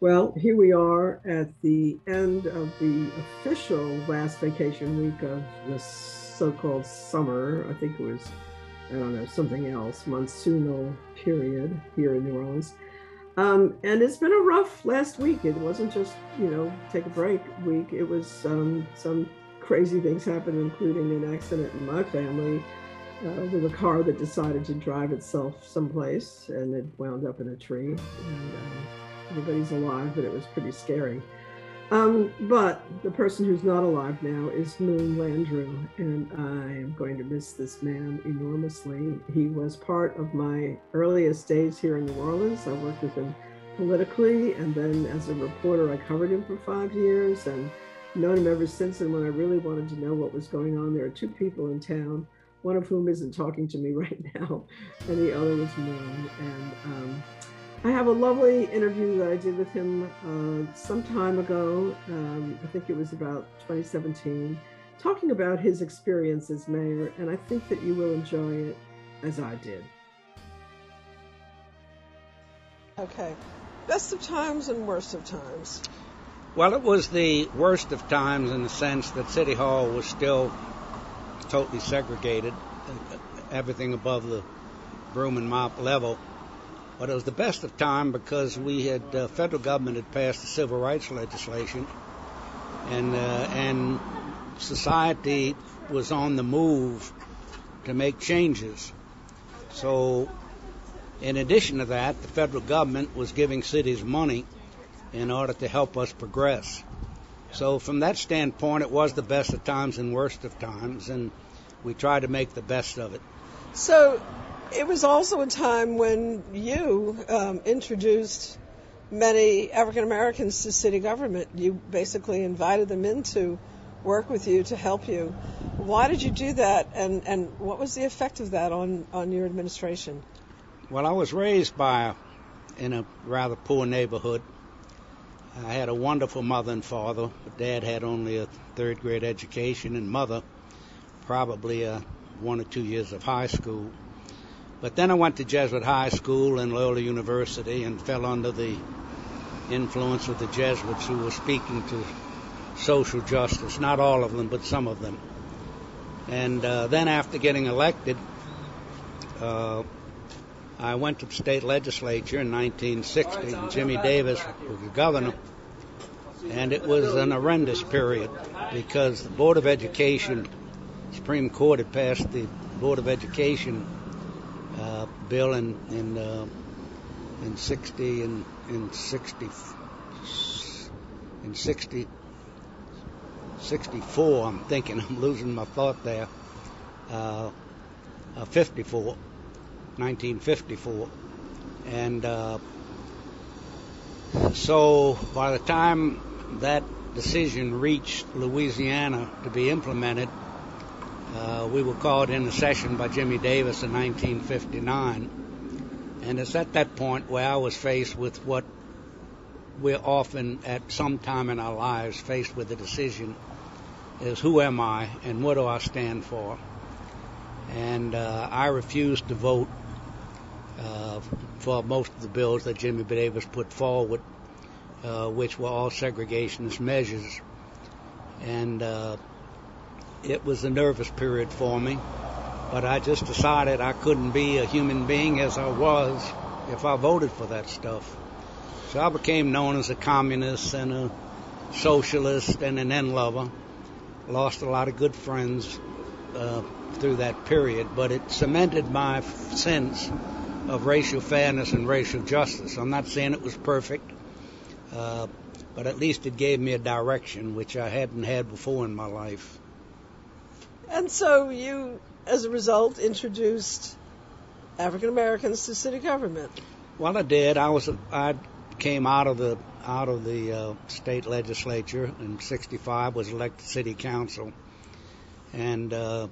Well, here we are at the end of the official last vacation week of this so called summer. I think it was, I don't know, something else, monsoonal period here in New Orleans. Um, and it's been a rough last week. It wasn't just, you know, take a break week. It was um, some crazy things happened, including an accident in my family uh, with a car that decided to drive itself someplace and it wound up in a tree. And uh, everybody's alive, but it was pretty scary. Um, but the person who's not alive now is Moon Landrieu, and I am going to miss this man enormously. He was part of my earliest days here in New Orleans. I worked with him politically, and then as a reporter, I covered him for five years and known him ever since. And when I really wanted to know what was going on, there are two people in town, one of whom isn't talking to me right now, and the other was Moon. And um, I have a lovely interview that I did with him uh, some time ago. Um, I think it was about 2017, talking about his experience as mayor, and I think that you will enjoy it as I did. Okay. Best of times and worst of times. Well, it was the worst of times in the sense that City Hall was still totally segregated, everything above the broom and mop level. But it was the best of time because we had uh, federal government had passed the civil rights legislation, and uh, and society was on the move to make changes. So, in addition to that, the federal government was giving cities money in order to help us progress. So, from that standpoint, it was the best of times and worst of times, and we tried to make the best of it. So, it was also a time when you um, introduced many African Americans to city government. You basically invited them in to work with you to help you. Why did you do that, and, and what was the effect of that on, on your administration? Well, I was raised by in a rather poor neighborhood. I had a wonderful mother and father. Dad had only a third grade education, and mother probably a one or two years of high school. But then I went to Jesuit High School and Loyola University and fell under the influence of the Jesuits who were speaking to social justice. Not all of them, but some of them. And uh, then after getting elected, uh, I went to the state legislature in 1960. And Jimmy Davis was the governor. And it was an horrendous period because the Board of Education, Supreme Court had passed the Board of Education uh, bill in in uh, in 60 and in 60 in 60 64 I'm thinking I'm losing my thought there. Uh, uh 54 1954 and uh, so by the time that decision reached Louisiana to be implemented uh, we were called into session by Jimmy Davis in 1959. And it's at that point where I was faced with what we're often at some time in our lives faced with the decision is who am I and what do I stand for? And uh, I refused to vote uh, for most of the bills that Jimmy Davis put forward, uh, which were all segregationist measures. And uh, it was a nervous period for me, but I just decided I couldn't be a human being as I was if I voted for that stuff. So I became known as a communist and a socialist and an end lover. Lost a lot of good friends uh, through that period, but it cemented my sense of racial fairness and racial justice. I'm not saying it was perfect, uh, but at least it gave me a direction which I hadn't had before in my life. And so you, as a result, introduced African Americans to city government. Well, I did. I was I came out of the out of the uh, state legislature in '65. Was elected city council, and uh,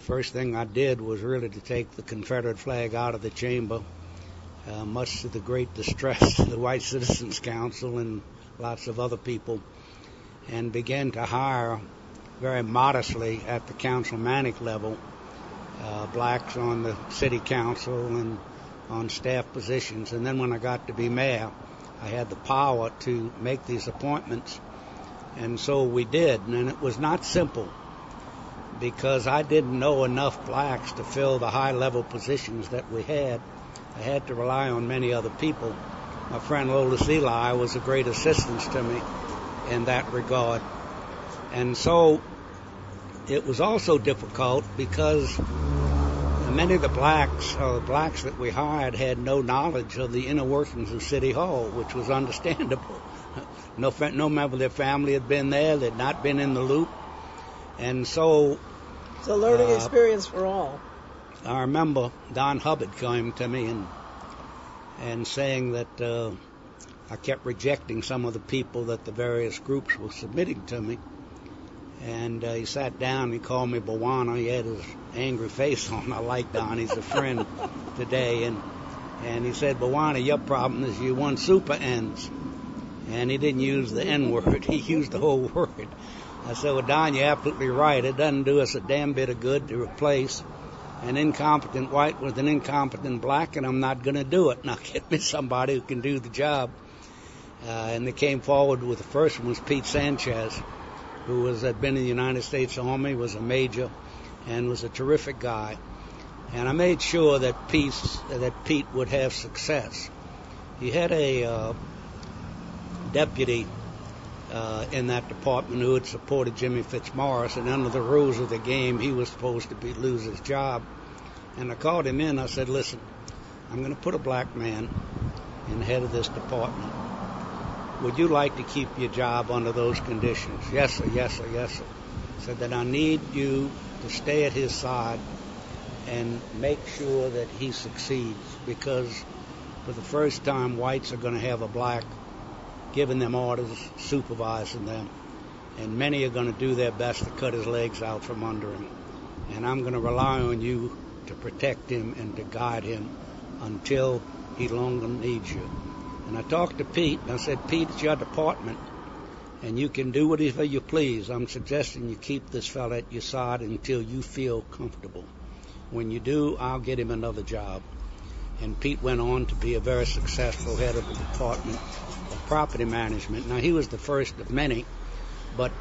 first thing I did was really to take the Confederate flag out of the chamber, uh, much to the great distress of the White Citizens Council and lots of other people, and began to hire very modestly at the councilmanic level, uh, blacks on the city council and on staff positions. And then when I got to be mayor, I had the power to make these appointments. And so we did. And it was not simple because I didn't know enough blacks to fill the high level positions that we had. I had to rely on many other people. My friend Lolis Elie was a great assistance to me in that regard. And so it was also difficult because many of the blacks, or the blacks that we hired, had no knowledge of the inner workings of City Hall, which was understandable. No, no member of their family had been there; they'd not been in the loop, and so. It's a learning uh, experience for all. I remember Don Hubbard coming to me and and saying that uh, I kept rejecting some of the people that the various groups were submitting to me. And uh, he sat down he called me Bwana. He had his angry face on. I like Don. He's a friend today. And and he said, Bwana, your problem is you want super ends. And he didn't use the N word. He used the whole word. I said, well, Don, you're absolutely right. It doesn't do us a damn bit of good to replace an incompetent white with an incompetent black, and I'm not going to do it. Now get me somebody who can do the job. Uh, and they came forward with the first one was Pete Sanchez, who was had been in the United States Army, was a major, and was a terrific guy. And I made sure that Pete that Pete would have success. He had a uh, deputy uh, in that department who had supported Jimmy Fitzmorris, and under the rules of the game, he was supposed to be lose his job. And I called him in. I said, "Listen, I'm going to put a black man in the head of this department. Would you like to keep your job under those conditions?" Yes, sir. Yes, sir. Yes, sir. Said that I need you to stay at his side and make sure that he succeeds because for the first time whites are going to have a black giving them orders, supervising them, and many are going to do their best to cut his legs out from under him. And I'm going to rely on you to protect him and to guide him until he longer needs you. And I talked to Pete, and I said, Pete, it's your department, and you can do whatever you please. I'm suggesting you keep this fellow at your side until you feel comfortable. When you do, I'll get him another job. And Pete went on to be a very successful head of the department of property management. Now, he was the first of many, but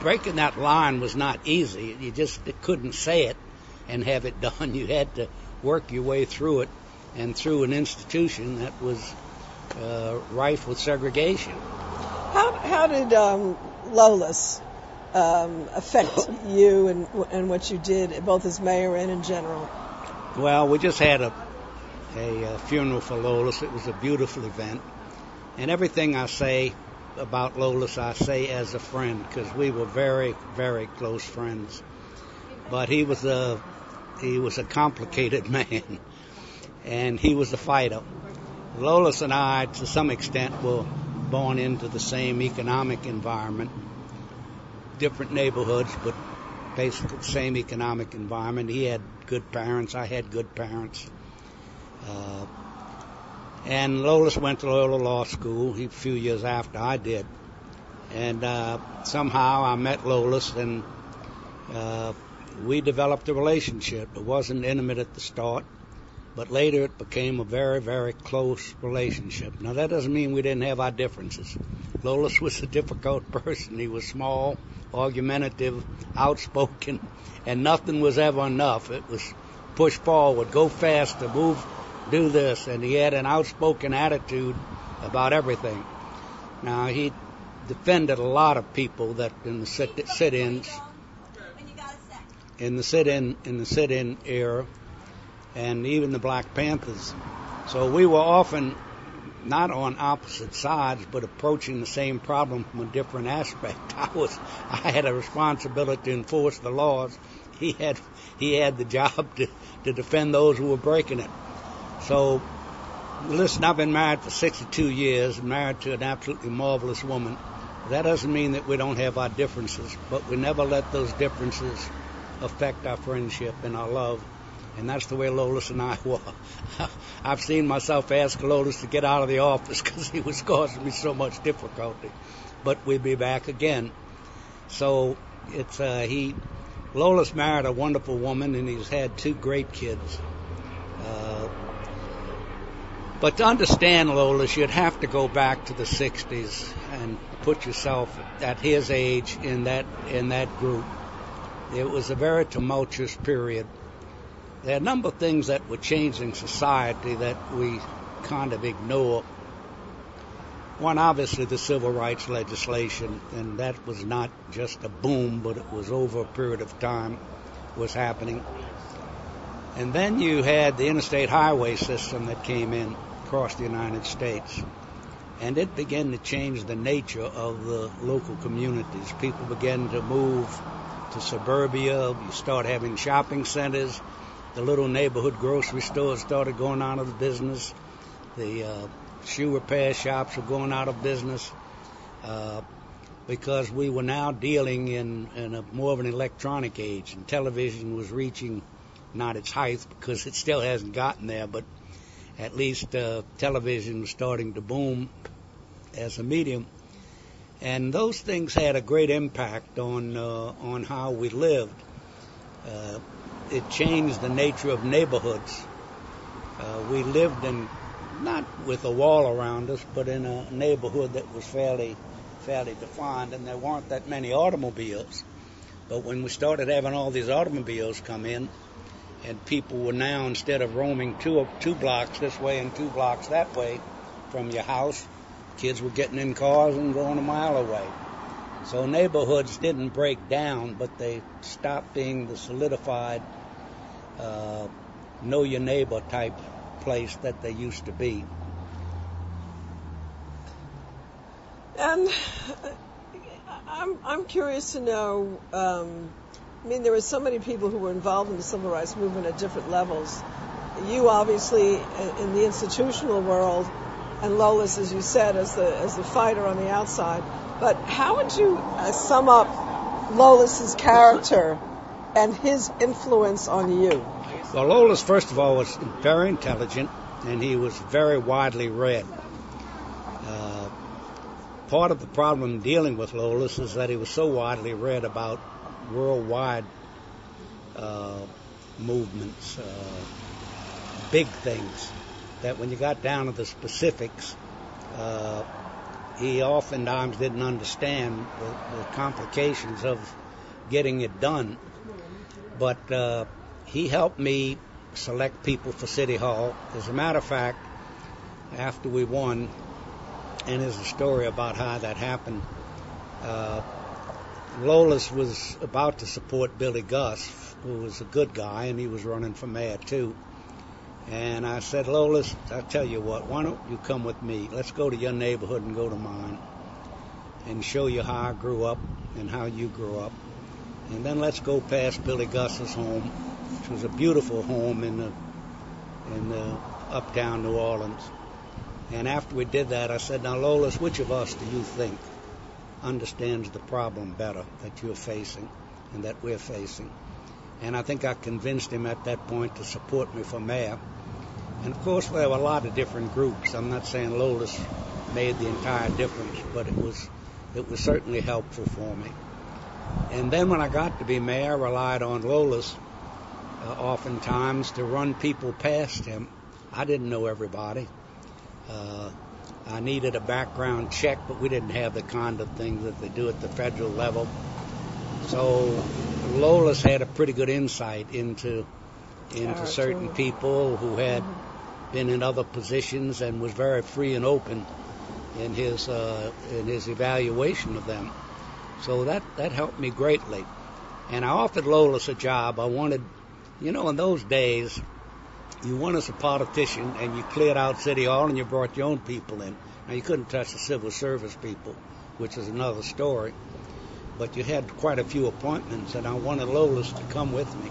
breaking that line was not easy. You just couldn't say it and have it done. You had to work your way through it and through an institution that was uh, rife with segregation. How, how did um, Lolis um, affect you and, and what you did, both as mayor and in general? Well, we just had a, a, a funeral for Lolis. It was a beautiful event. And everything I say about Lolis, I say as a friend because we were very, very close friends. But he was a he was a complicated man, and he was a fighter. Lolis and I, to some extent, were born into the same economic environment, different neighborhoods, but basically the same economic environment. He had good parents. I had good parents. Uh, and Lolis went to Loyola Law School a few years after I did. And uh, somehow I met Lolis and uh, we developed a relationship. It wasn't intimate at the start, but later it became a very, very close relationship. Now that doesn't mean we didn't have our differences. Lolis was a difficult person. He was small, argumentative, outspoken, and nothing was ever enough. It was push forward, go faster, move do this, and he had an outspoken attitude about everything. Now he defended a lot of people that in the sit- sit-ins, in the sit-in in the sit-in era, and even the Black Panthers. So we were often not on opposite sides, but approaching the same problem from a different aspect. I was, I had a responsibility to enforce the laws. He had, he had the job to, to defend those who were breaking it. So, listen, I've been married for 62 years, married to an absolutely marvelous woman. That doesn't mean that we don't have our differences, but we never let those differences affect our friendship and our love. And that's the way Lolis and I were. I've seen myself ask Lolis to get out of the office because he was causing me so much difficulty. But we'll be back again. So it's uh, he. Lolis married a wonderful woman, and he's had two great kids. Uh, But to understand Lolis, you'd have to go back to the 60s and put yourself at his age in that in that group. It was a very tumultuous period. There are a number of things that were changing society that we kind of ignore. One, obviously, the civil rights legislation, and that was not just a boom, but it was over a period of time was happening. And then you had the interstate highway system that came in across the United States. And it began to change the nature of the local communities. People began to move to suburbia. You start having shopping centers. The little neighborhood grocery stores started going out of business. The uh, shoe repair shops were going out of business uh, because we were now dealing in, in a more of an electronic age, and television was reaching not its height because it still hasn't gotten there, but at least uh, television was starting to boom as a medium, and those things had a great impact on uh, on how we lived. Uh, it changed the nature of neighborhoods. Uh, we lived in not with a wall around us, but in a neighborhood that was fairly fairly defined, and there weren't that many automobiles. But when we started having all these automobiles come in, and people were now instead of roaming two two blocks this way and two blocks that way from your house, kids were getting in cars and going a mile away. So neighborhoods didn't break down, but they stopped being the solidified uh, know your neighbor type place that they used to be. And I'm I'm curious to know. Um, I mean, there were so many people who were involved in the civil rights movement at different levels. You obviously in the institutional world, and Lolis, as you said, as the as the fighter on the outside. But how would you uh, sum up Lolis's character and his influence on you? Well, Lolis, first of all, was very intelligent, and he was very widely read. Uh, part of the problem dealing with Lolis is that he was so widely read about worldwide uh, movements, uh, big things, that when you got down to the specifics, uh, he oftentimes didn't understand the, the, complications of getting it done. But uh, he helped me select people for City Hall. As a matter of fact, after we won, and there's a story about how that happened. Uh, was about to support Billy Gus, who was a good guy, and he was running for mayor too. And I said, Lolis, I tell you what, why don't you come with me? Let's go to your neighborhood and go to mine, and show you how I grew up and how you grew up. And then let's go past Billy Gus's home, which was a beautiful home in the in the uptown New Orleans. And after we did that, I said, Now, Lolis, which of us do you think understands the problem better that you're facing and that we're facing? And I think I convinced him at that point to support me for mayor. And of course, there were a lot of different groups. I'm not saying Lolis made the entire difference, but it was it was certainly helpful for me. And then when I got to be mayor, I relied on Lolis uh, oftentimes to run people past him. I didn't know everybody. Uh, I needed a background check, but we didn't have the kind of things that they do at the federal level. So Lolis had a pretty good insight into into certain people who had mm-hmm. been in other positions and was very free and open in his uh, in his evaluation of them. So that that helped me greatly. And I offered Lolis a job. I wanted, you know, in those days, you won as a politician and you cleared out City Hall and you brought your own people in. Now you couldn't touch the civil service people, which is another story. But you had quite a few appointments, and I wanted Lolis to come with me,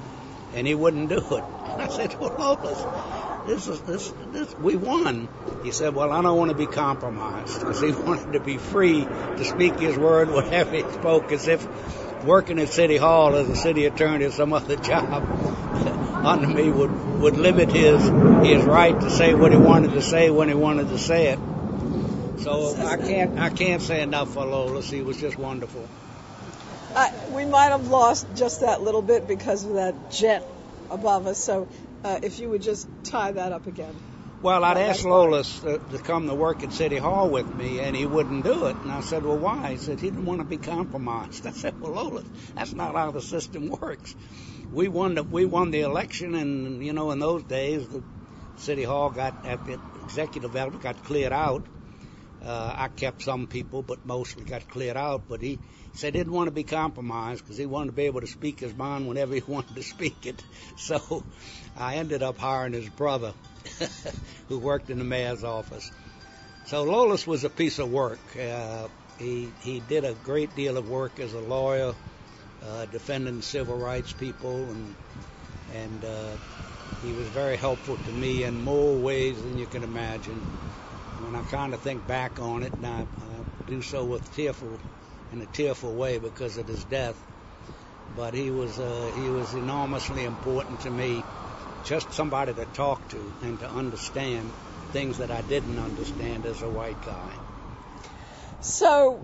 and he wouldn't do it. I said, "Well, Lolis, this is this this we won." He said, "Well, I don't want to be compromised," because he wanted to be free to speak his word whatever he spoke, as if working at City Hall as a city attorney or some other job under me would, would limit his, his right to say what he wanted to say when he wanted to say it. So I can't, I can't say enough for Lolis. He was just wonderful. Uh, we might have lost just that little bit because of that jet above us. So uh, if you would just tie that up again. Well, I'd asked Lolis to, to come to work at City Hall with me, and he wouldn't do it. And I said, "Well, why?" He said he didn't want to be compromised. I said, "Well, Lolis, that's not how the system works. We won the we won the election, and you know, in those days, the City Hall got at the executive level got cleared out. Uh, I kept some people, but mostly got cleared out. But he said he didn't want to be compromised because he wanted to be able to speak his mind whenever he wanted to speak it. So I ended up hiring his brother, who worked in the mayor's office. So Lolis was a piece of work. Uh, he he did a great deal of work as a lawyer, uh, defending civil rights people, and and uh, he was very helpful to me in more ways than you can imagine. When I kind of think back on it, and I, I do so with tearful in a tearful way because of his death. But he was uh, he was enormously important to me, just somebody to talk to and to understand things that I didn't understand as a white guy. So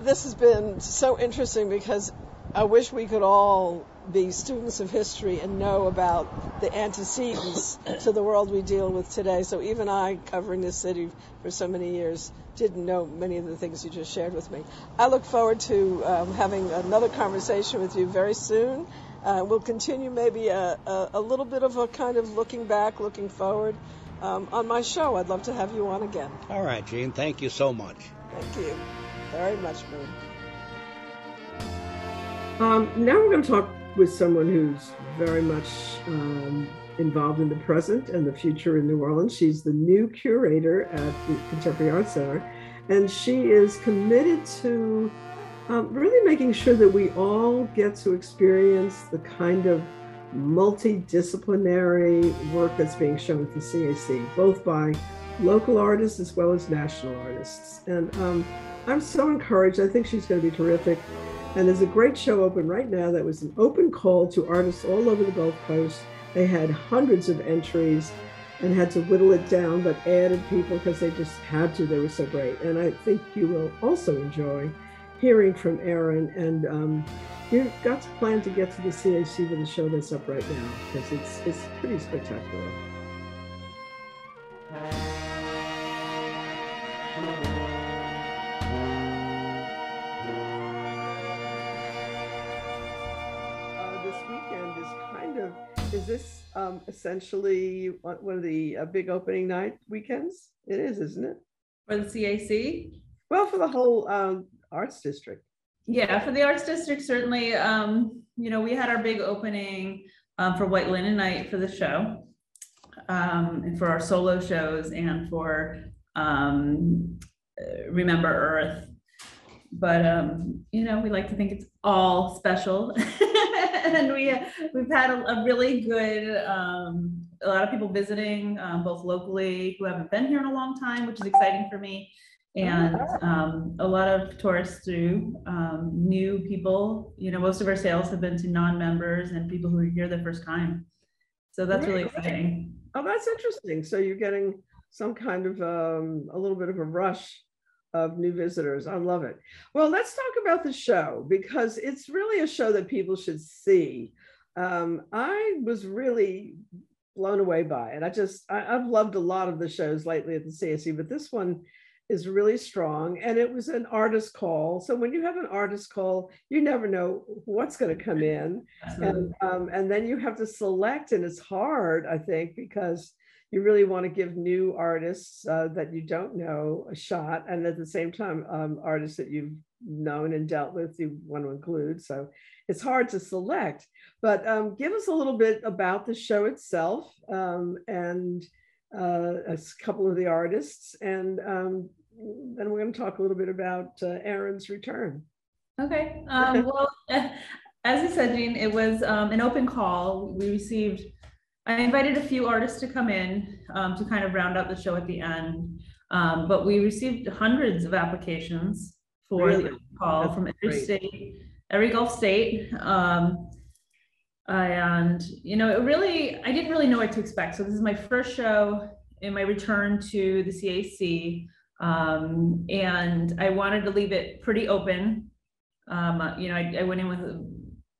this has been so interesting because I wish we could all be students of history and know about the antecedents to the world we deal with today. So even I, covering this city for so many years, didn't know many of the things you just shared with me. I look forward to um, having another conversation with you very soon. Uh, we'll continue maybe a, a, a, little bit of a kind of looking back, looking forward um, on my show. I'd love to have you on again. All right, Jean. Thank you so much. Thank you very much, Moon. Um, now we're going to talk with someone who's very much um, involved in the present and the future in New Orleans. She's the new curator at the Contemporary Arts Center, and she is committed to um, really making sure that we all get to experience the kind of multidisciplinary work that's being shown at the CAC, both by local artists as well as national artists. And um, I'm so encouraged. I think she's going to be terrific. And there's a great show open right now that was an open call to artists all over the Gulf Coast. They had hundreds of entries and had to whittle it down, but added people because they just had to. They were so great. And I think you will also enjoy hearing from Erin. And um, you've got to plan to get to the CAC with the show that's up right now because it's, it's pretty spectacular. Uh this weekend is kind of is this um, essentially one of the uh, big opening night weekends? It is, isn't it? For the CAC? Well, for the whole um, arts district. Yeah, for the arts district, certainly. Um, you know, we had our big opening um, for White Linen Night for the show, um, and for our solo shows, and for um, Remember Earth. But um, you know, we like to think it's all special. and we we've had a, a really good um, a lot of people visiting um, both locally who haven't been here in a long time, which is exciting for me, and um, a lot of tourists through um, new people. You know, most of our sales have been to non-members and people who are here the first time. So that's really exciting. Oh, that's interesting. So you're getting some kind of um, a little bit of a rush of new visitors. I love it. Well, let's talk about the show because it's really a show that people should see. Um, I was really blown away by it. I just, I, have loved a lot of the shows lately at the CAC, but this one is really strong and it was an artist call. So when you have an artist call, you never know what's going to come in. And, um, and then you have to select, and it's hard, I think, because you really want to give new artists uh, that you don't know a shot, and at the same time, um, artists that you've known and dealt with, you want to include. So it's hard to select. But um, give us a little bit about the show itself um, and uh, a couple of the artists, and um, then we're going to talk a little bit about uh, Erin's return. Okay. Um, well, as you said, Jean, it was um, an open call. We received I invited a few artists to come in um, to kind of round out the show at the end. Um, but we received hundreds of applications for really? the call That's from every great. state, every Gulf state. Um, and, you know, it really, I didn't really know what to expect. So this is my first show in my return to the CAC. Um, and I wanted to leave it pretty open. Um, you know, I, I went in with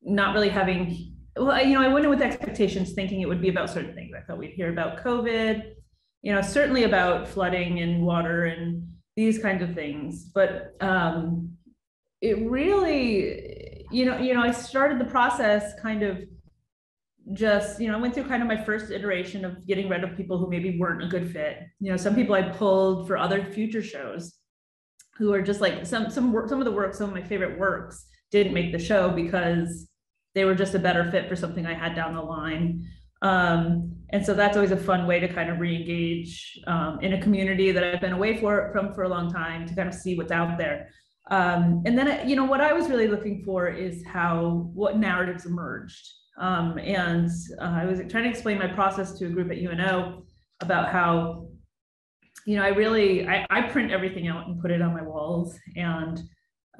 not really having well, you know, I went in with expectations thinking it would be about certain things. I thought we'd hear about COVID. you know, certainly about flooding and water and these kinds of things. But um, it really, you know, you know, I started the process kind of just, you know, I went through kind of my first iteration of getting rid of people who maybe weren't a good fit. You know, some people I pulled for other future shows who are just like some some work, some of the work, some of my favorite works didn't make the show because they were just a better fit for something I had down the line. Um, and so that's always a fun way to kind of re-engage um, in a community that I've been away for, from for a long time to kind of see what's out there. Um, and then, you know, what I was really looking for is how, what narratives emerged. Um, and uh, I was trying to explain my process to a group at UNO about how, you know, I really, I, I print everything out and put it on my walls. And,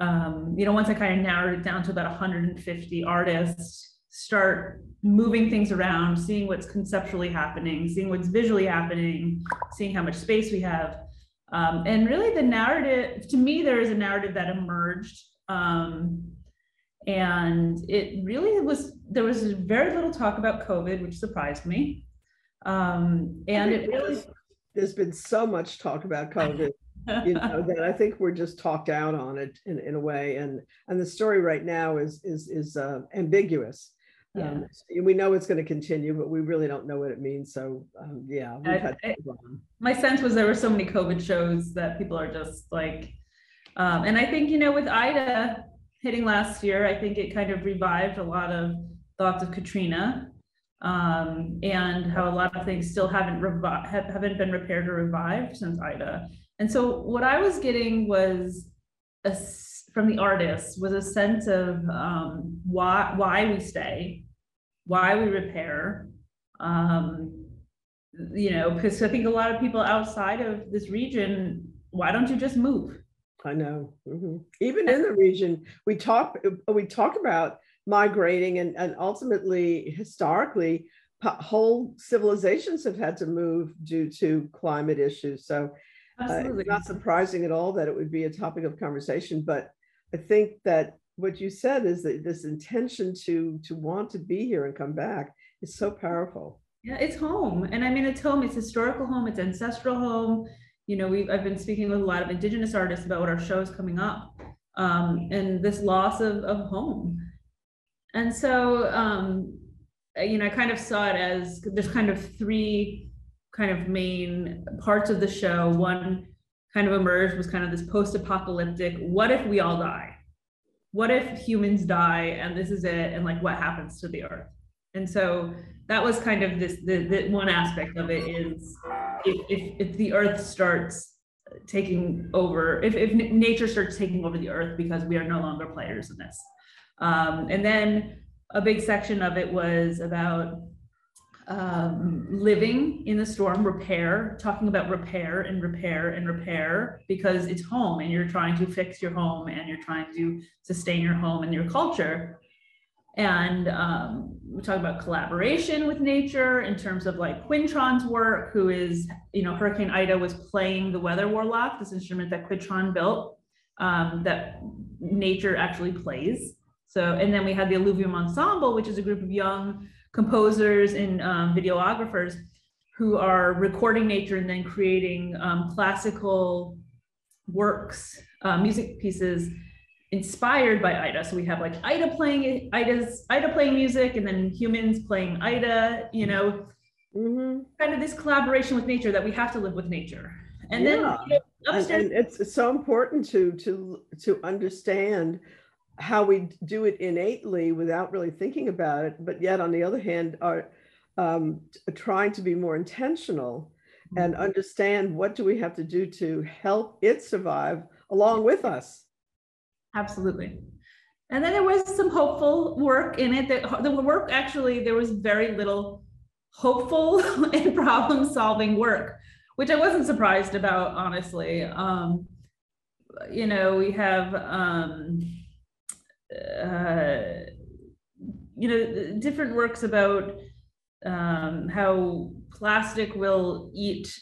um, you know, once I kind of narrowed it down to about 150 artists, start moving things around, seeing what's conceptually happening, seeing what's visually happening, seeing how much space we have. Um, and really the narrative, to me, there is a narrative that emerged. Um, and it really was, there was very little talk about COVID, which surprised me. Um, and it really. There's been so much talk about COVID. you know that I think we're just talked out on it in, in a way, and and the story right now is is is uh, ambiguous. Yeah. Um, we know it's going to continue, but we really don't know what it means. So um, yeah, we've had I, my sense was there were so many COVID shows that people are just like, um, and I think you know with Ida hitting last year, I think it kind of revived a lot of thoughts of Katrina, um, and how a lot of things still haven't revi- have, haven't been repaired or revived since Ida. And so what I was getting was a from the artists was a sense of um, why why we stay, why we repair. Um, you know, because I think a lot of people outside of this region, why don't you just move? I know. Mm-hmm. Even in the region, we talk we talk about migrating, and and ultimately, historically, whole civilizations have had to move due to climate issues. So. Uh, it's not surprising at all that it would be a topic of conversation, but I think that what you said is that this intention to to want to be here and come back is so powerful. Yeah, it's home, and I mean it's home. It's historical home. It's ancestral home. You know, we've, I've been speaking with a lot of Indigenous artists about what our show is coming up, um, and this loss of of home. And so, um, you know, I kind of saw it as there's kind of three kind of main parts of the show. One kind of emerged was kind of this post-apocalyptic what if we all die what if humans die and this is it and like what happens to the earth and so that was kind of this the, the one aspect of it is if, if, if the earth starts taking over if, if nature starts taking over the earth because we are no longer players in this um, and then a big section of it was about um, living in the storm, repair, talking about repair and repair and repair because it's home and you're trying to fix your home and you're trying to sustain your home and your culture. And um, we talk about collaboration with nature in terms of like Quintron's work, who is, you know, Hurricane Ida was playing the weather warlock, this instrument that Quintron built um, that nature actually plays. So, and then we had the Alluvium Ensemble, which is a group of young composers and um, videographers who are recording nature and then creating um, classical works, uh, music pieces inspired by Ida. So we have like Ida playing Ida's Ida playing music, and then humans playing Ida. You know, mm-hmm. kind of this collaboration with nature that we have to live with nature. And yeah. then you know, upstairs- and, and it's so important to to to understand how we do it innately without really thinking about it, but yet on the other hand are um, trying to be more intentional and mm-hmm. understand what do we have to do to help it survive along with us. Absolutely. And then there was some hopeful work in it. That the work actually there was very little hopeful and problem solving work, which I wasn't surprised about, honestly. Um, you know, we have um, uh, you know, different works about um, how plastic will eat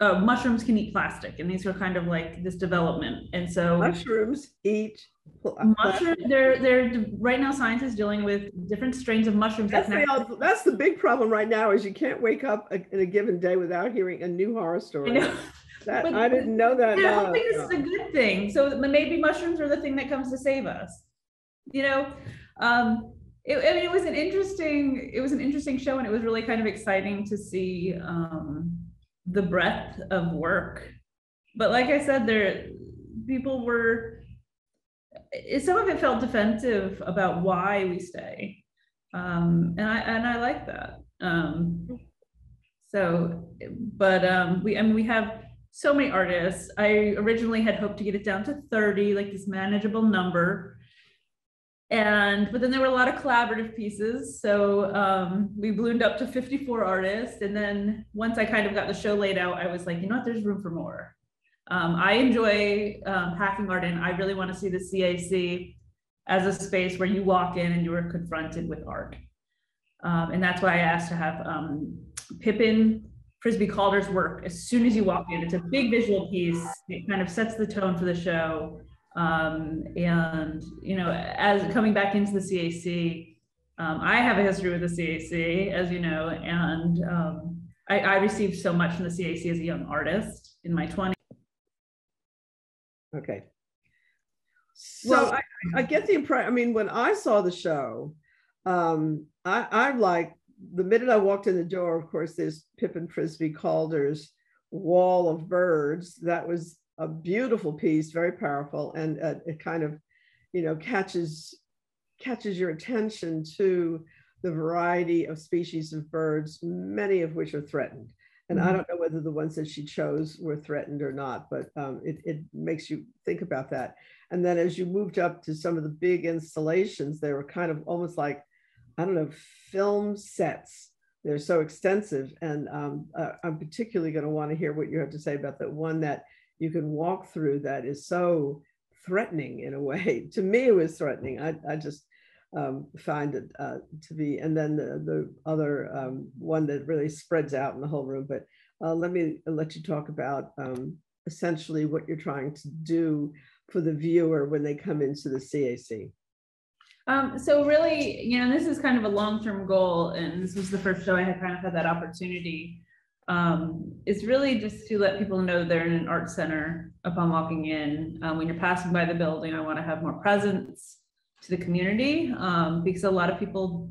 uh, mushrooms can eat plastic, and these are kind of like this development. And so mushrooms eat mushrooms. They're they're right now science is dealing with different strains of mushrooms. That's, the, that's the big problem right now is you can't wake up a, in a given day without hearing a new horror story. I, that, but, I didn't know that. I don't think this is a good thing. So maybe mushrooms are the thing that comes to save us. You know, um, it, I mean, it was an interesting it was an interesting show, and it was really kind of exciting to see. Um, the breadth of work. But like I said, there people were some of it felt defensive about why we stay. Um, and I and I like that. Um, so, but um, we I mean we have so many artists. I originally had hoped to get it down to 30, like this manageable number and but then there were a lot of collaborative pieces. So um, we ballooned up to 54 artists. And then once i kind of got the show laid out i was like you know what? There's room for more. Um, i enjoy um, packing art and i really want to see the cac as a space where you walk in and you are confronted with art. Um, and that's why i asked to have um, pippin frisbie calder's work. As soon as you walk in it's a big visual piece. It kind of sets the tone for the show um, and you know, as coming back into the CAC, um, I have a history with the CAC, as you know, and um, I, I, received so much from the CAC as a young artist in my 20s. Okay. So well, I, I, get the impression, I mean, when I saw the show, um, I, I'm like, the minute I walked in the door, of course, there's Pippin Frisbie Calder's wall of birds. That was a beautiful piece, very powerful, and uh, it kind of, you know, catches catches your attention to the variety of species of birds, many of which are threatened. And mm-hmm. I don't know whether the ones that she chose were threatened or not, but um, it, it makes you think about that. And then as you moved up to some of the big installations, they were kind of almost like, I don't know, film sets. They're so extensive. And um, uh, I'm particularly going to want to hear what you have to say about the one that you can walk through that is so threatening in a way. to me, it was threatening. I, I just um, find it uh, to be, and then the, the other um, one that really spreads out in the whole room. But uh, let me let you talk about um, essentially what you're trying to do for the viewer when they come into the CAC. Um, so really, you know, this is kind of a long-term goal, and this was the first show I had kind of had that opportunity um, is really just to let people know they're in an art center upon walking in. Um, when you're passing by the building, I want to have more presence to the community um, because a lot of people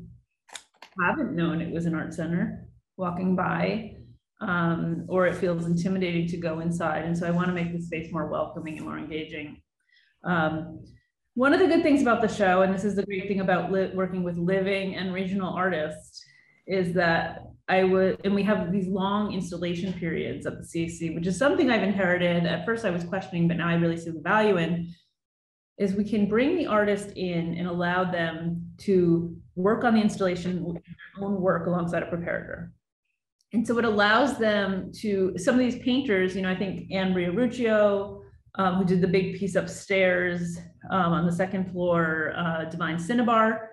haven't known it was an art center walking by, um, or it feels intimidating to go inside. And so I want to make the space more welcoming and more engaging. Um, one of the good things about the show, and this is the great thing about working with living and regional artists, is that I would, and we have these long installation periods at the CAC, which is something I've inherited. At first, I was questioning, but now I really see the value in. Is we can bring the artist in and allow them to work on the installation with their own work alongside a preparator. And so it allows them to, some of these painters, you know, I think Maria Ruccio, um, who did the big piece upstairs um, on the second floor, uh, Divine Cinnabar,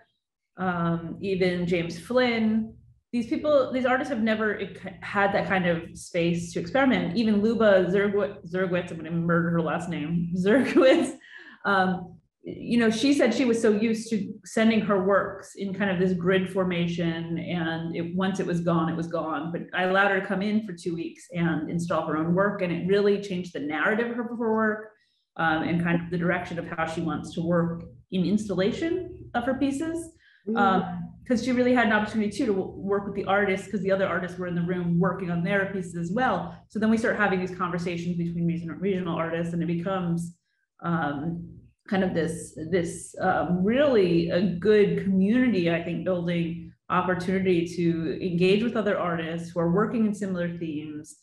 um, even James Flynn, these people, these artists have never had that kind of space to experiment. Even Luba Zergwitz, I'm going to murder her last name, Zergwitz, um, you know, she said she was so used to sending her works in kind of this grid formation, and it, once it was gone, it was gone. But I allowed her to come in for two weeks and install her own work, and it really changed the narrative of her work um, and kind of the direction of how she wants to work in installation of her pieces. Mm-hmm. Um, because she really had an opportunity too to work with the artists because the other artists were in the room working on their pieces as well. So then we start having these conversations between regional, artists, and it becomes um, kind of this this um, really a good community, I think, building opportunity to engage with other artists who are working in similar themes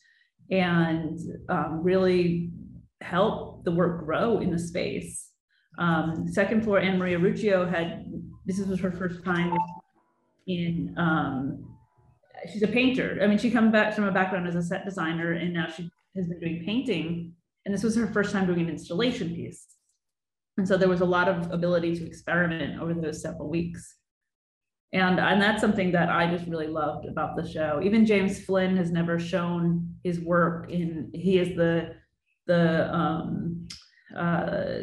and um, really help the work grow in the space. Um, second floor, Anne Maria Ruccio had this was her first time in um, she's a painter. I mean, she comes back from a background as a set designer, and now she has been doing painting. And this was her first time doing an installation piece. And so there was a lot of ability to experiment over those several weeks. and and that's something that I just really loved about the show. Even James Flynn has never shown his work in. He is the the um, uh,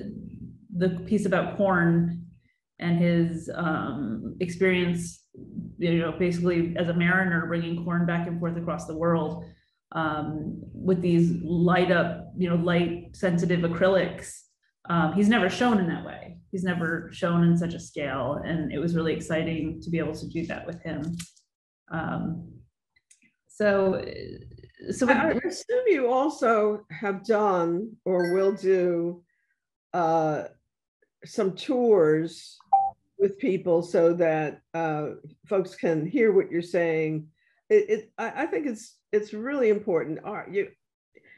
the piece about corn and his um, experience, you know, basically as a mariner bringing corn back and forth across the world um, with these light up, you know, light sensitive acrylics. Um, he's never shown in that way. He's never shown in such a scale, and it was really exciting to be able to do that with him. Um, so, so I, I assume you also have done or will do uh, some tours with people so that uh, folks can hear what you're saying. It, it I, I, think it's it's really important. Art you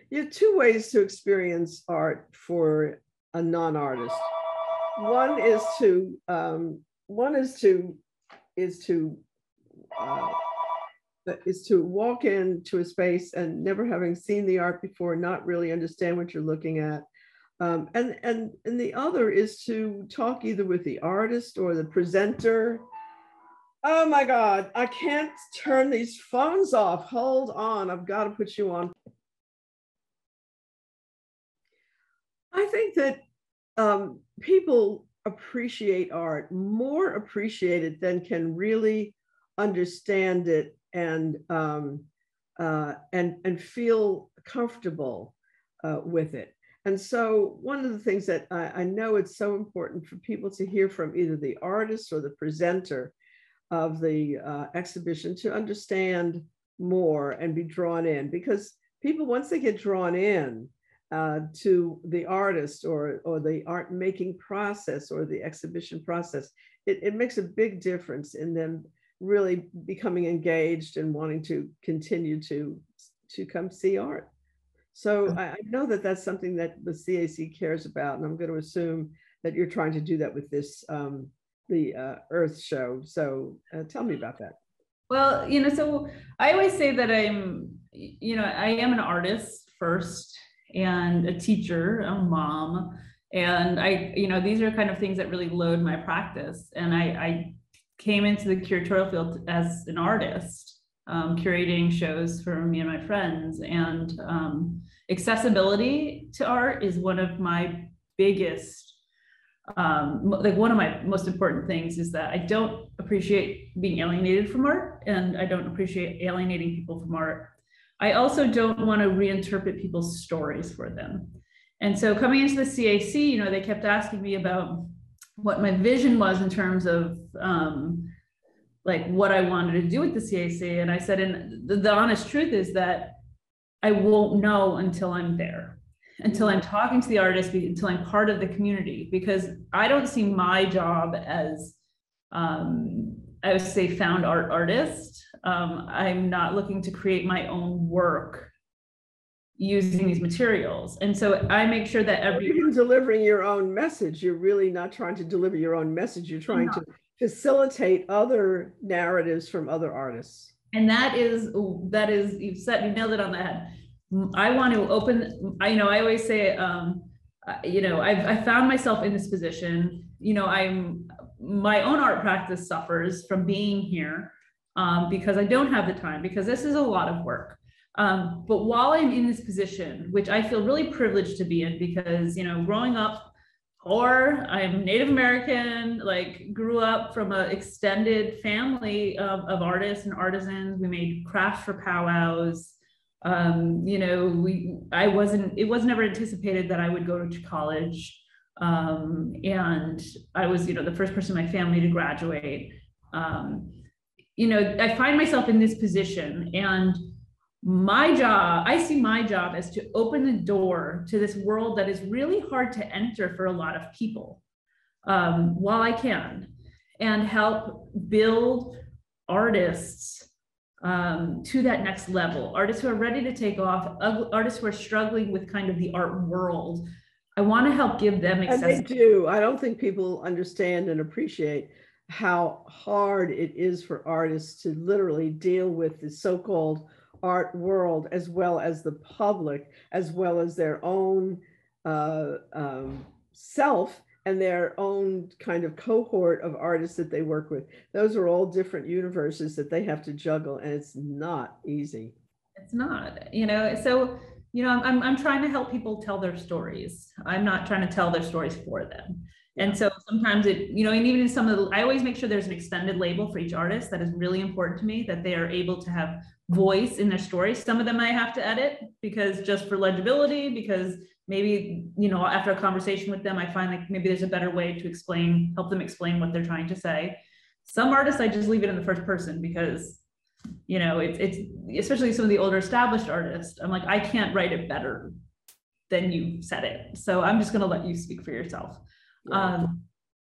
you have two ways to experience art for a non-artist. One is to um, one is to is to uh, is to walk into a space and never having seen the art before, not really understand what you're looking at, um, and, and, and the other is to talk either with the artist or the presenter. Oh my God, I can't turn these phones off. Hold on, I've got to put you on. I think that um, people appreciate art, more appreciate it than can really understand it and, um, uh, and, and feel comfortable uh, with it. And so, one of the things that I, I, know it's so important for people to hear from either the artist or the presenter of the uh, exhibition to understand more and be drawn in because people, once they get drawn in uh, to the artist or, or the art making process or the exhibition process, it, it makes a big difference in them really becoming engaged and wanting to continue to, to come see art. So I, I know that that's something that the CAC cares about, and I'm going to assume that you're trying to do that with this um, the uh, Earth show. So uh, tell me about that. Well, you know, so I always say that I'm, you know, I am an artist first and a teacher, a mom. And I, you know, these are kind of things that really load my practice. And I, I came into the curatorial field as an artist um, curating shows for me and my friends. And um, accessibility to art is one of my biggest, um, like one of my most important things is that I don't appreciate being alienated from art and I don't appreciate alienating people from art. I also don't want to reinterpret people's stories for them. And so coming into the CAC, you know, they kept asking me about what my vision was in terms of um, like what I wanted to do with the CAC. And I said, and the, the honest truth is that I won't know until I'm there, until I'm talking to the artist, until I'm part of the community, because I don't see my job as, um, I would say, found art artist. Um, I'm not looking to create my own work using these materials. And so I make sure that every you're delivering your own message. You're really not trying to deliver your own message. You're trying to facilitate other narratives from other artists. And that is that is you've set you nailed it on the head. I want to open. I you know I always say um, you know I've I found myself in this position. You know I'm my own art practice suffers from being here um, because I don't have the time because this is a lot of work. Um, but while I'm in this position, which I feel really privileged to be in, because you know, growing up or I'm Native American, like grew up from an extended family of, of artists and artisans. We made crafts for powwows. Um, you know, we I wasn't it was never anticipated that I would go to college. Um, and I was, you know, the first person in my family to graduate. Um, you know, I find myself in this position and my job, I see my job as to open the door to this world that is really hard to enter for a lot of people um, while I can and help build artists um, to that next level, artists who are ready to take off, artists who are struggling with kind of the art world. I want to help give them And they do. I don't think people understand and appreciate how hard it is for artists to literally deal with the so-called art world as well as the public, as well as their own uh, um, self and their own kind of cohort of artists that they work with. Those are all different universes that they have to juggle, and it's not easy. It's not, you know, so you know, I'm I'm trying to help people tell their stories. I'm not trying to tell their stories for them. And so sometimes it, you know, and even in some of the, I always make sure there's an extended label for each artist. That is really important to me that they are able to have voice in their story. Some of them I have to edit because just for legibility, because maybe, you know, after a conversation with them, I find like maybe there's a better way to explain, help them explain what they're trying to say. Some artists, I just leave it in the first person because, you know, it's, it's especially some of the older established artists. I'm like, I can't write it better than you said it. So I'm just going to let you speak for yourself. Yeah. Um,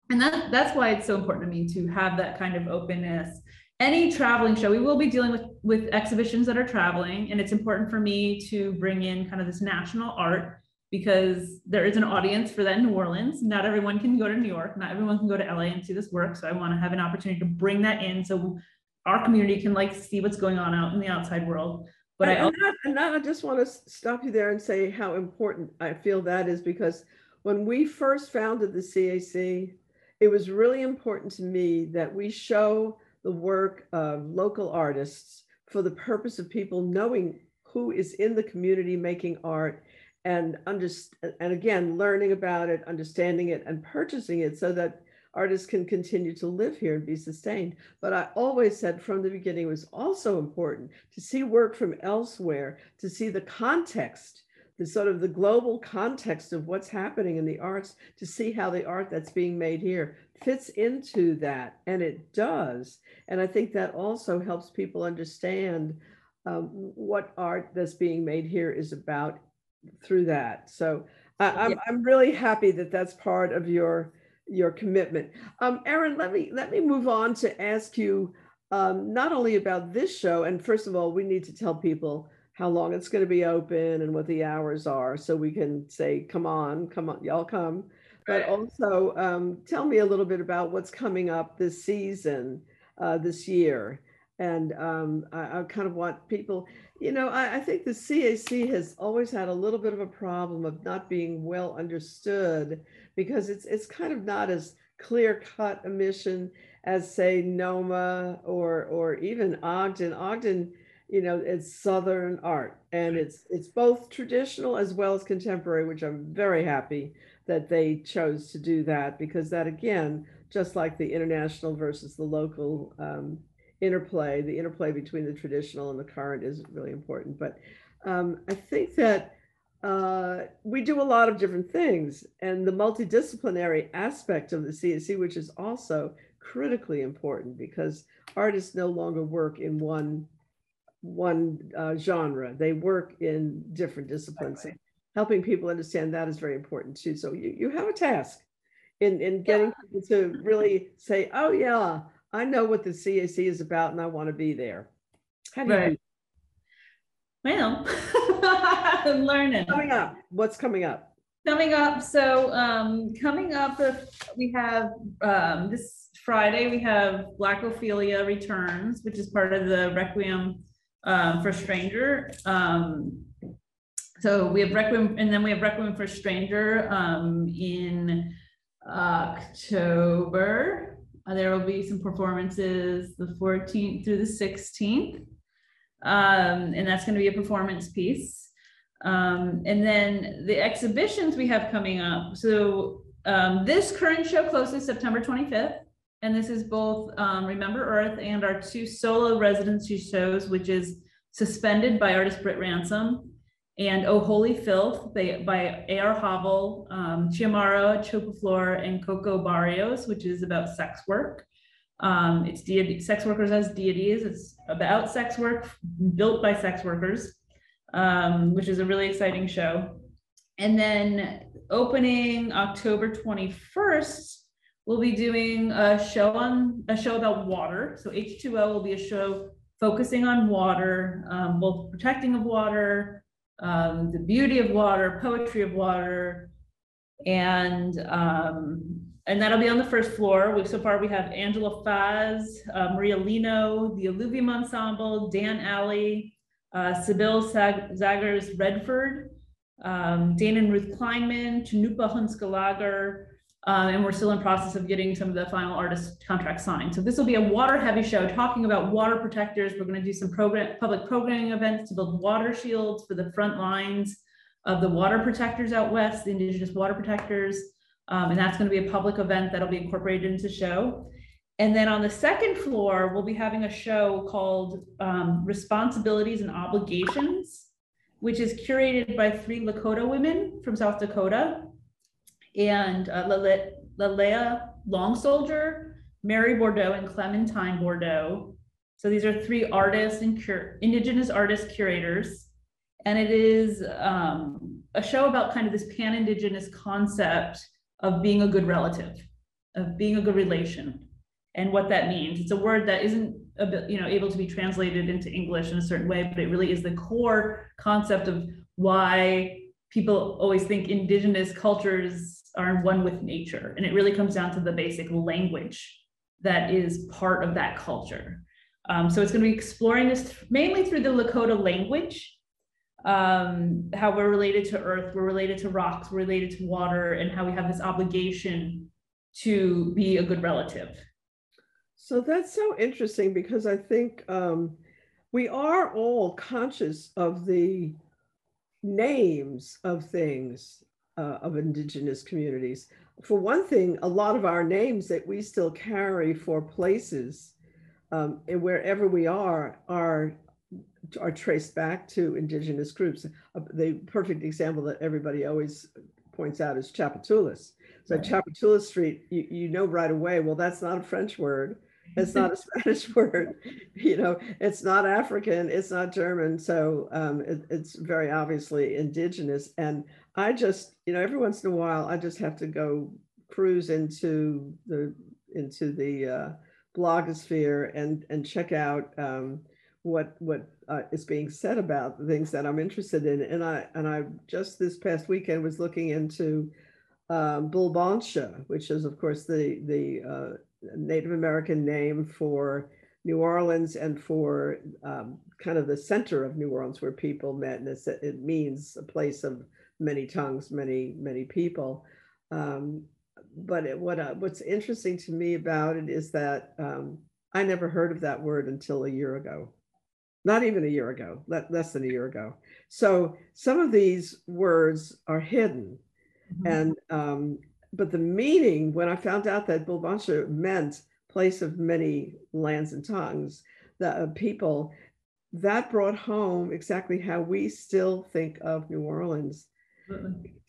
and that, that's why it's so important to me to have that kind of openness any traveling show, we will be dealing with, with exhibitions that are traveling. And it's important for me to bring in kind of this national art because there is an audience for that in New Orleans. Not everyone can go to New York. Not everyone can go to LA and see this work. So I want to have an opportunity to bring that in so our community can like see what's going on out in the outside world. But and I, also- and I just want to stop you there and say how important I feel that is because when we first founded the CAC, it was really important to me that we show the work of local artists for the purpose of people knowing who is in the community making art and under, and again learning about it understanding it and purchasing it so that artists can continue to live here and be sustained. But i always said from the beginning it was also important to see work from elsewhere to see the context the sort of the global context of what's happening in the arts to see how the art that's being made here fits into that, and it does. And I think that also helps people understand um, what art that's being made here is about through that. So I, am I'm, I'm really happy that that's part of your your commitment. Um, Erin, let me let me move on to ask you um, not only about this show, and first of all, we need to tell people how long it's going to be open and what the hours are, so we can say, "Come on, come on, y'all come." But also um, tell me a little bit about what's coming up this season, uh, this year. And um, I, I, kind of want people, you know, I, I, think the CAC has always had a little bit of a problem of not being well understood because it's it's kind of not as clear cut a mission as say NOMA or or even Ogden. Ogden, you know, it's Southern art and it's it's both traditional as well as contemporary, which I'm very happy that they chose to do that because that again just like the international versus the local um, interplay the interplay between the traditional and the current is really important. But um, i think that uh, we do a lot of different things and the multidisciplinary aspect of the cac which is also critically important because artists no longer work in one one uh, genre. They work in different disciplines helping people understand that is very important too. So you, you have a task in, in getting yeah. people to really say, oh yeah, I know what the CAC is about and I want to be there. How do right. you Well, I'm learning. Coming up, what's coming up? Coming up, so um, coming up, we have um, this Friday, we have Black Ophelia Returns, which is part of the Requiem uh, for Stranger. Um, so we have Requiem, and then we have Requiem for Stranger um, in October. Uh, there will be some performances the 14th through the 16th. Um, and that's going to be a performance piece. Um, and then the exhibitions we have coming up. So um, this current show closes September 25th. And this is both um, Remember Earth and our two solo residency shows, which is Suspended by artist Britt Ransom and Oh Holy Filth by, by A.R. Havel, um, Chiamara Chopaflor, and Coco Barrios, which is about sex work. Um, it's deity, sex workers as deities. It's about sex work built by sex workers, um, which is a really exciting show. And then opening October 21st, we'll be doing a show on a show about water. So H2O will be a show focusing on water, um, both protecting of water, um, the beauty of water, poetry of water, and um, and that'll be on the first floor. We've so far, we have Angela Faz, uh, Maria Lino, the Alluvium Ensemble, Dan Alley, uh, Sibyl Zag- Zagers Redford, um, Dan and Ruth Kleinman, Chanupa Hunskalager, Um, and we're still in process of getting some of the final artist contracts signed. So this will be a water heavy show talking about water protectors. We're going to do some program, public programming events to build water shields for the front lines of the water protectors out west, the indigenous water protectors. Um, and that's going to be a public event that'll be incorporated into the show. And then on the second floor, we'll be having a show called um, Responsibilities and Obligations, which is curated by three Lakota women from South Dakota and uh, Layli Long Soldier, Mary Bordeaux, and Clementine Bordeaux. So these are three artists and cur- indigenous artist curators. And it is um, a show about kind of this pan indigenous concept of being a good relative, of being a good relation, and what that means. It's a word that isn't you know, able to be translated into English in a certain way, but it really is the core concept of why people always think indigenous cultures are one with nature. And it really comes down to the basic language that is part of that culture. Um, so it's going to be exploring this mainly through the Lakota language, um, how we're related to earth, we're related to rocks, we're related to water, and how we have this obligation to be a good relative. So that's so interesting because I think um, we are all conscious of the names of things uh, of indigenous communities. For one thing, a lot of our names that we still carry for places um, and wherever we are are are traced back to indigenous groups. Uh, the perfect example that everybody always points out is Tchoupitoulas. So right. Tchoupitoulas Street, you, you know right away, well, that's not a French word. It's not a Spanish word, you know, it's not African, it's not German. So um, it, it's very obviously indigenous. And I just, you know, every once in a while, I just have to go cruise into the into the uh, blogosphere and and check out um, what what uh, is being said about the things that I'm interested in. And I and I just this past weekend was looking into um, Bulbancha, which is of course the the uh, Native American name for New Orleans and for um, kind of the center of New Orleans where people met. And it means a place of many tongues, many, many people. Um, but it, what uh, what's interesting to me about it is that um, I never heard of that word until a year ago, not even a year ago, less than a year ago. So some of these words are hidden, mm-hmm. and um, but the meaning, when I found out that Bulbancha meant place of many lands and tongues, the uh, people, that brought home exactly how we still think of New Orleans.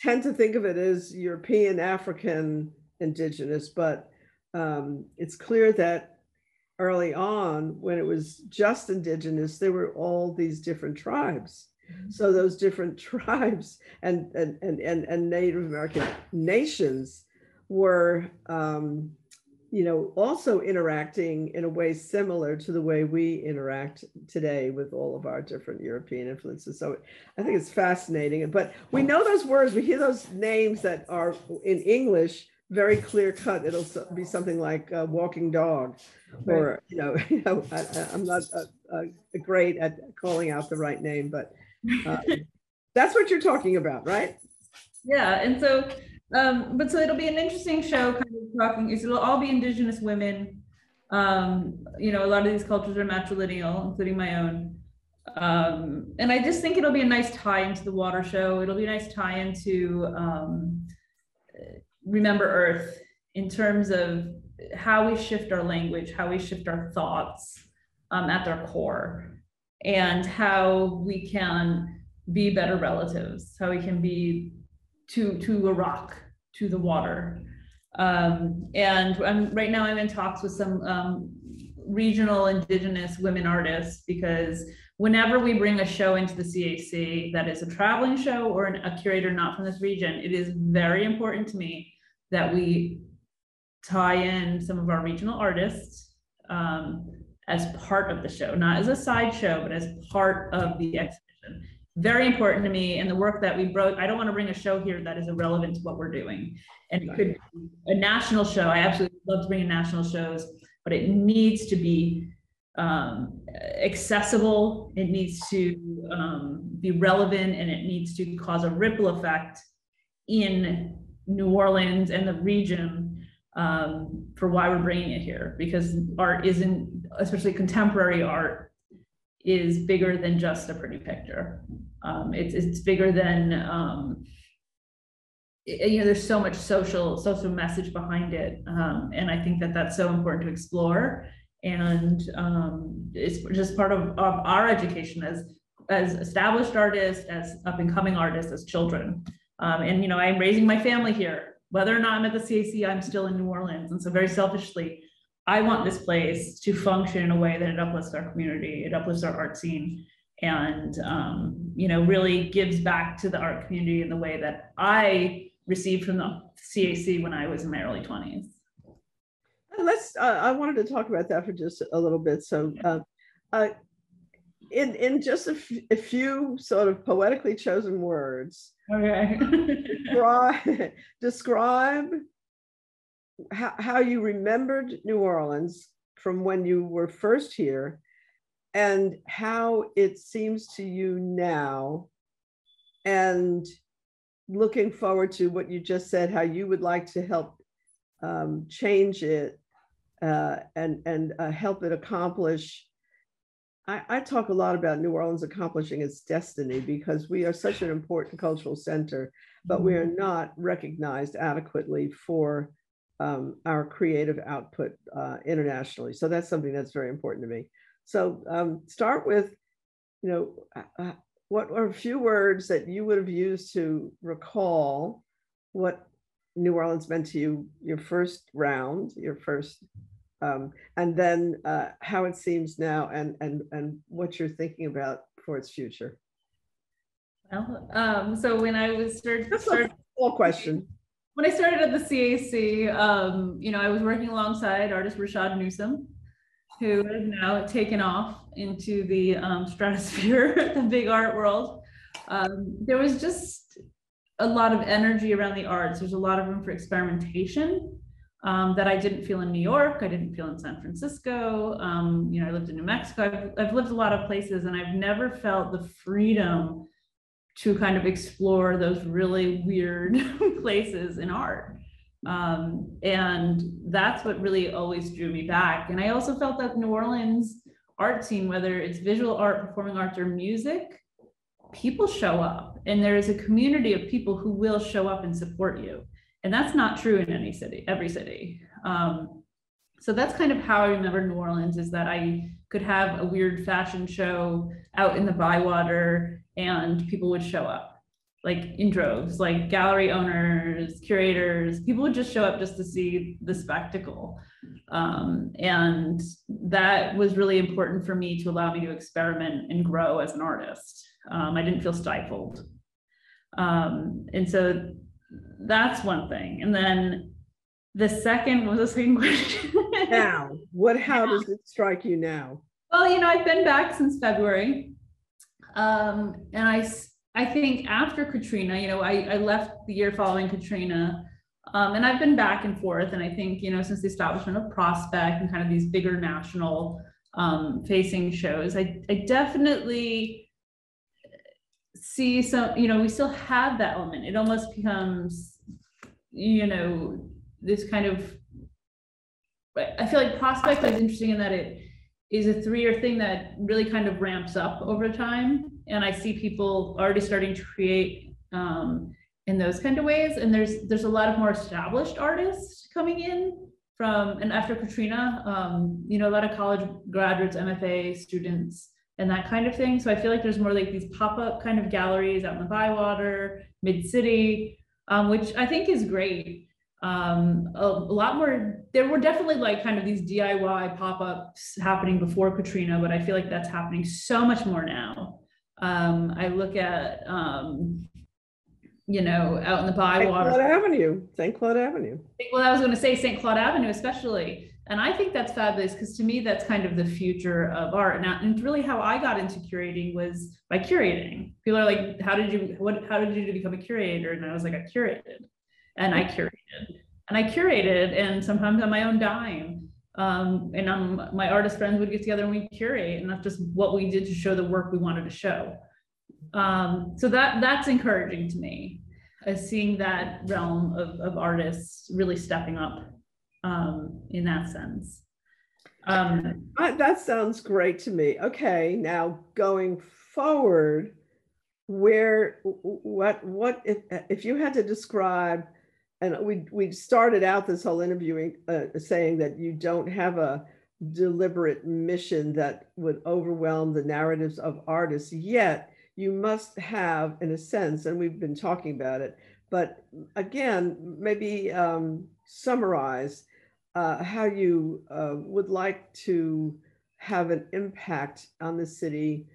Tend to think of it as European, African, indigenous, but um, it's clear that early on, when it was just indigenous, there were all these different tribes. So those different tribes and, and, and, and, and Native American nations were, um, you know, also interacting in a way similar to the way we interact today with all of our different European influences. So I think it's fascinating. But we know those words, we hear those names that are in English very clear cut. It'll be something like a walking dog, or you know, you know I, am not great at calling out the right name, but um, that's what you're talking about, right? Yeah, and so, um, but so it'll be an interesting show, kind of talking. It'll all be Indigenous women. Um, you know, a lot of these cultures are matrilineal, including my own. Um, and I just think it'll be a nice tie into the water show. It'll be a nice tie into um, Remember Earth in terms of how we shift our language, how we shift our thoughts um, at their core and how we can be better relatives, how we can be to to a rock, to the water. Um, and I'm right now I'm in talks with some um, regional indigenous women artists because whenever we bring a show into the CAC that is a traveling show or an, a curator not from this region, it is very important to me that we tie in some of our regional artists um, as part of the show, not as a side show, but as part of the exhibition. Very important to me. And the work that we brought, I don't want to bring a show here that is irrelevant to what we're doing. And it could be a national show. I absolutely love to bring in national shows, but it needs to be um, accessible. It needs to um, be relevant and it needs to cause a ripple effect in New Orleans and the region um, for why we're bringing it here because art isn't, especially contemporary art, is bigger than just a pretty picture. Um, it's it's bigger than um, it, you know. There's so much social social message behind it, um, and I think that that's so important to explore. And um, it's just part of, of our education as as established artists, as up and coming artists, as children. Um, and you know, I'm raising my family here. Whether or not I'm at the CAC, I'm still in New Orleans, and so very selfishly, I want this place to function in a way that it uplifts our community, it uplifts our art scene, and um, you know really gives back to the art community in the way that I received from the CAC when I was in my early 20s. Let's. Uh, I wanted to talk about that for just a little bit. So, uh, uh, in in just a, a few sort of poetically chosen words, okay, describe, describe how, how you remembered New Orleans from when you were first here and how it seems to you now and looking forward to what you just said how you would like to help um, change it uh, and and uh, help it accomplish I, I, talk a lot about New Orleans accomplishing its destiny because we are such an important cultural center, but we are mm-hmm. not recognized adequately for um, our creative output uh, internationally. So that's something that's very important to me. So um, start with, you know, uh, uh, what are a few words that you would have used to recall what New Orleans meant to you, your first round, your first, um, and then uh, how it seems now and, and, and what you're thinking about for its future. Well, um, so when I was started, That's a full question when I started at the CAC, um, you know, I was working alongside artist Rashaad Newsome, who has now taken off into the um, stratosphere, the big art world. Um, there was just a lot of energy around the arts. There's a lot of room for experimentation um, that I didn't feel in New York. I didn't feel in San Francisco. Um, you know, I lived in New Mexico. I've, I've lived a lot of places, and I've never felt the freedom to kind of explore those really weird places in art. Um, and that's what really always drew me back. And I also felt that New Orleans art scene, whether it's visual art, performing arts, or music, people show up. And there is a community of people who will show up and support you. And that's not true in any city, every city. Um, so that's kind of how I remember New Orleans is that I could have a weird fashion show out in the Bywater and people would show up like in droves, like gallery owners, curators, people would just show up just to see the spectacle. Um, and that was really important for me to allow me to experiment and grow as an artist. Um, I didn't feel stifled. Um, and so that's one thing. And then the second was the second question. now, what, how does it strike you now? Well, you know, I've been back since February. Um, and I, I think after Katrina, you know, I, I left the year following Katrina, um, and I've been back and forth. And I think, you know, since the establishment of Prospect and kind of these bigger national um, facing shows, I, I definitely see some, you know, we still have that element. It almost becomes, you know, this kind of, I feel like Prospect is interesting in that it, is a three-year thing that really kind of ramps up over time. And I see people already starting to create um, in those kind of ways. And there's there's a lot of more established artists coming in from and after Katrina, um, you know, a lot of college graduates, MFA students, and that kind of thing. So I feel like there's more like these pop-up kind of galleries out in the Bywater, Mid City, um, which I think is great um, a, a, lot more. There were definitely like kind of these DIY pop ups happening before Katrina, but I feel like that's happening so much more now. Um, I look at, um, you know, out in the Bywater. St. Claude Avenue, St. Claude Avenue. Well, I was going to say St. Claude Avenue, especially. And I think that's fabulous because to me, that's kind of the future of art. Now, and really how I got into curating was by curating. People are like, how did you, what, how did you become a curator? And I was like, I curated and I curated and I curated and sometimes on my own dime. Um, and um, my artist friends would get together and we curate and that's just what we did to show the work we wanted to show. Um, so that that's encouraging to me. as seeing that realm of, of artists really stepping up um, in that sense. Um, that sounds great to me. Okay, now going forward, where what what if if you had to describe, and we we started out this whole interviewing uh, saying that you don't have a deliberate mission that would overwhelm the narratives of artists yet you must have in a sense and we've been talking about it but again maybe um, summarize uh, how you uh, would like to have an impact on the city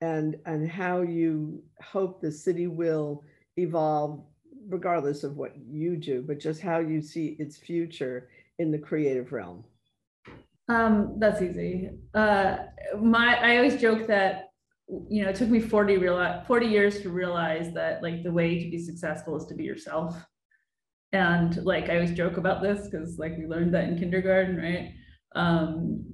and and how you hope the city will evolve regardless of what you do but just how you see its future in the creative realm um, that's easy. Uh, my I always joke that you know it took me 40 real 40 years to realize that like the way to be successful is to be yourself. And like I always joke about this because like we learned that in kindergarten, right? Um,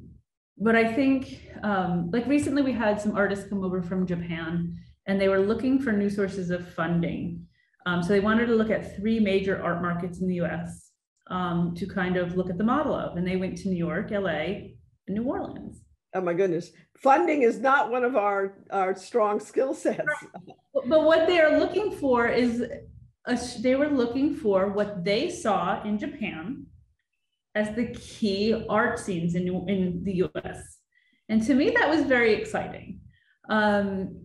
but I think um, like recently we had some artists come over from Japan and they were looking for new sources of funding. Um, so they wanted to look at three major art markets in the US um, to kind of look at the model of. And they went to New York, LA, and New Orleans. Oh my goodness. Funding is not one of our, our strong skill sets. But what they are looking for is a, they were looking for what they saw in Japan as the key art scenes in, in the US. And to me, that was very exciting. Um,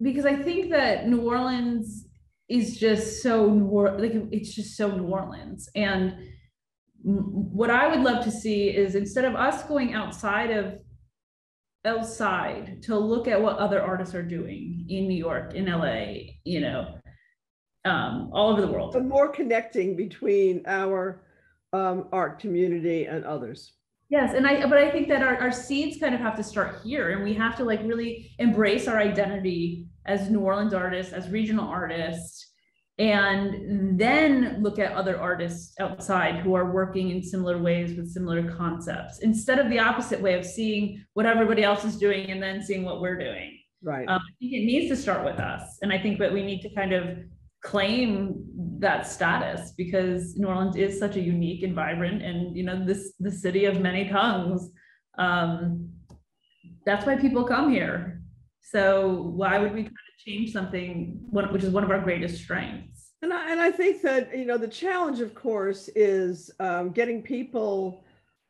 because I think that New Orleans is just so like it's just so New Orleans. And what I would love to see is instead of us going outside of outside to look at what other artists are doing in New York, in LA, you know, um, all over the world. But more connecting between our um, art community and others. Yes, and I but I think that our, our seeds kind of have to start here and we have to like really embrace our identity as New Orleans artists, as regional artists, and then look at other artists outside who are working in similar ways with similar concepts instead of the opposite way of seeing what everybody else is doing and then seeing what we're doing. Right. Um, I think it needs to start with us. And I think that we need to kind of claim that status because New Orleans is such a unique and vibrant and you know this the city of many tongues. Um, that's why people come here so why would we kind of change something, which is one of our greatest strengths? And I, and I think that, you know, the challenge, of course, is um, getting people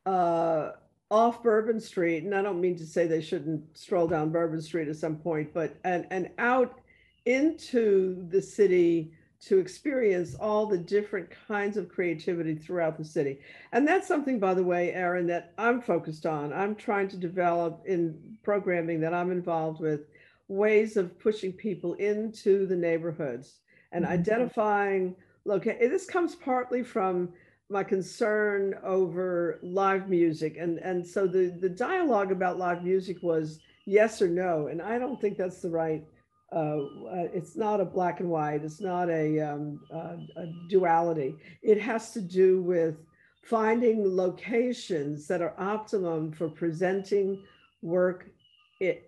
uh, off Bourbon Street. And I don't mean to say they shouldn't stroll down Bourbon Street at some point, but and, and out into the city to experience all the different kinds of creativity throughout the city. And that's something, by the way, Erin, that I'm focused on. I'm trying to develop in programming that I'm involved with ways of pushing people into the neighborhoods and mm-hmm. identifying okay this comes partly from my concern over live music and and so the the dialogue about live music was yes or no and i don't think that's the right uh, uh, it's not a black and white it's not a, um, uh, a duality it has to do with finding locations that are optimum for presenting work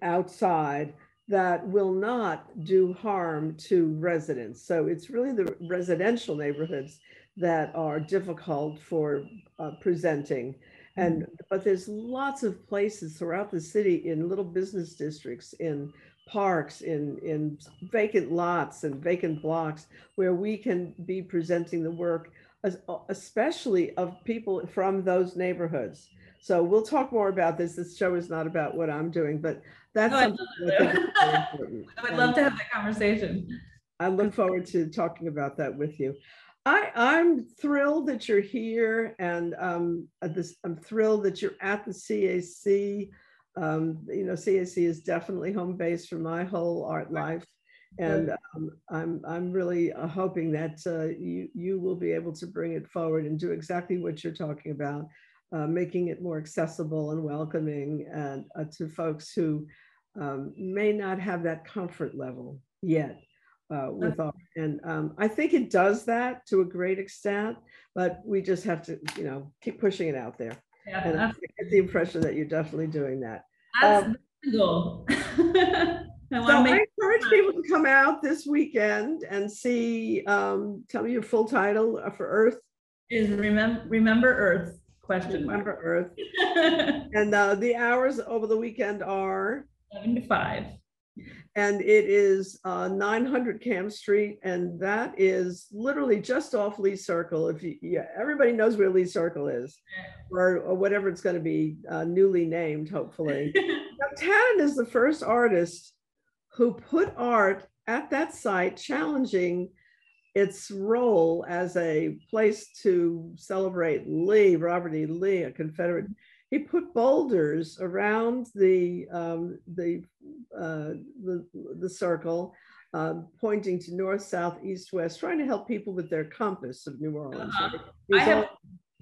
outside that will not do harm to residents. So it's really the residential neighborhoods that are difficult for uh, presenting. And mm-hmm. but there's lots of places throughout the city in little business districts, in parks, in in vacant lots and vacant blocks where we can be presenting the work, especially of people from those neighborhoods. So we'll talk more about this. This show is not about what I'm doing, but that's no, something I, I would love to have that conversation. I look forward to talking about that with you. I, I'm thrilled that you're here, and um, this, I'm thrilled that you're at the CAC. Um, you know, CAC is definitely home base for my whole art life, and um, I'm I'm really uh, hoping that uh, you you will be able to bring it forward and do exactly what you're talking about uh, making it more accessible and welcoming and uh, to folks who um, may not have that comfort level yet uh, with art. And um, I think it does that to a great extent, but we just have to, you know, keep pushing it out there. Yeah, and I get the impression that you're definitely doing that. That's um, the goal. I So I encourage people to come out this weekend and see, um, tell me your full title uh, for Earth, is remember, remember Earth, question mark. Remember Earth. And uh, the hours over the weekend are, Seven to five. And it is uh, 900 Camp Street, and that is literally just off Lee Circle. If you, yeah, everybody knows where Lee Circle is, or, or whatever it's going to be uh, newly named, hopefully. Now, Tannen is the first artist who put art at that site, challenging its role as a place to celebrate Lee, Robert E. Lee, a Confederate. He put boulders around the um, the, uh, the the circle, uh, pointing to north, south, east, west, trying to help people with their compass of New Orleans. Uh-huh. Was I have-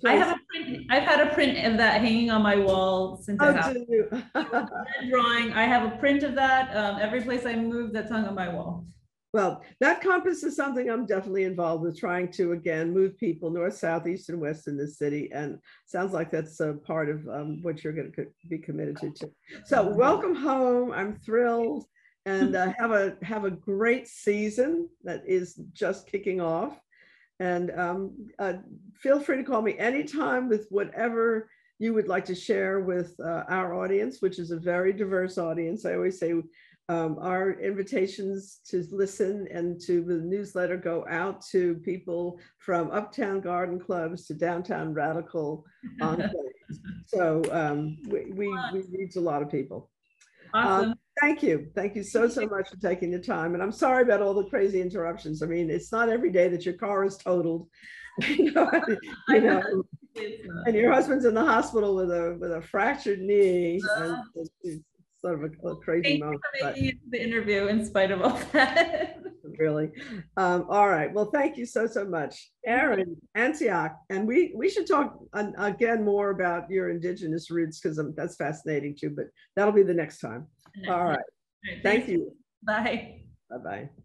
I have a print, I've had a print of that hanging on my wall since I Oh, have drawing. I have a print of that. Um, every place I move that's hung on my wall. Well, that compass is something I'm definitely involved with, trying to again move people north, south, east, and west in the city. And sounds like that's a part of um, what you're going to be committed to. Too. So, welcome home. I'm thrilled, and uh, have a have a great season that is just kicking off. And um, uh, feel free to call me anytime with whatever you would like to share with uh, our audience, which is a very diverse audience. I always say um, our invitations to listen and to the newsletter go out to people from uptown garden clubs to downtown radical enclaves. so um, we, we, we reach a lot of people. Awesome. Thank you. Thank you so, so much for taking the time. And I'm sorry about all the crazy interruptions. I mean, it's not every day that your car is totaled. you know, you know, uh, and your husband's in the hospital with a with a fractured knee. and it's, it's sort of a, a crazy Thank you moment. for making it to the interview in spite of all that. really. Um, all right. Well, thank you so so much, Erin Antioch, and we we should talk again more about your indigenous roots because that's fascinating too. But that'll be the next time. All right. Thank you. Bye. Bye bye.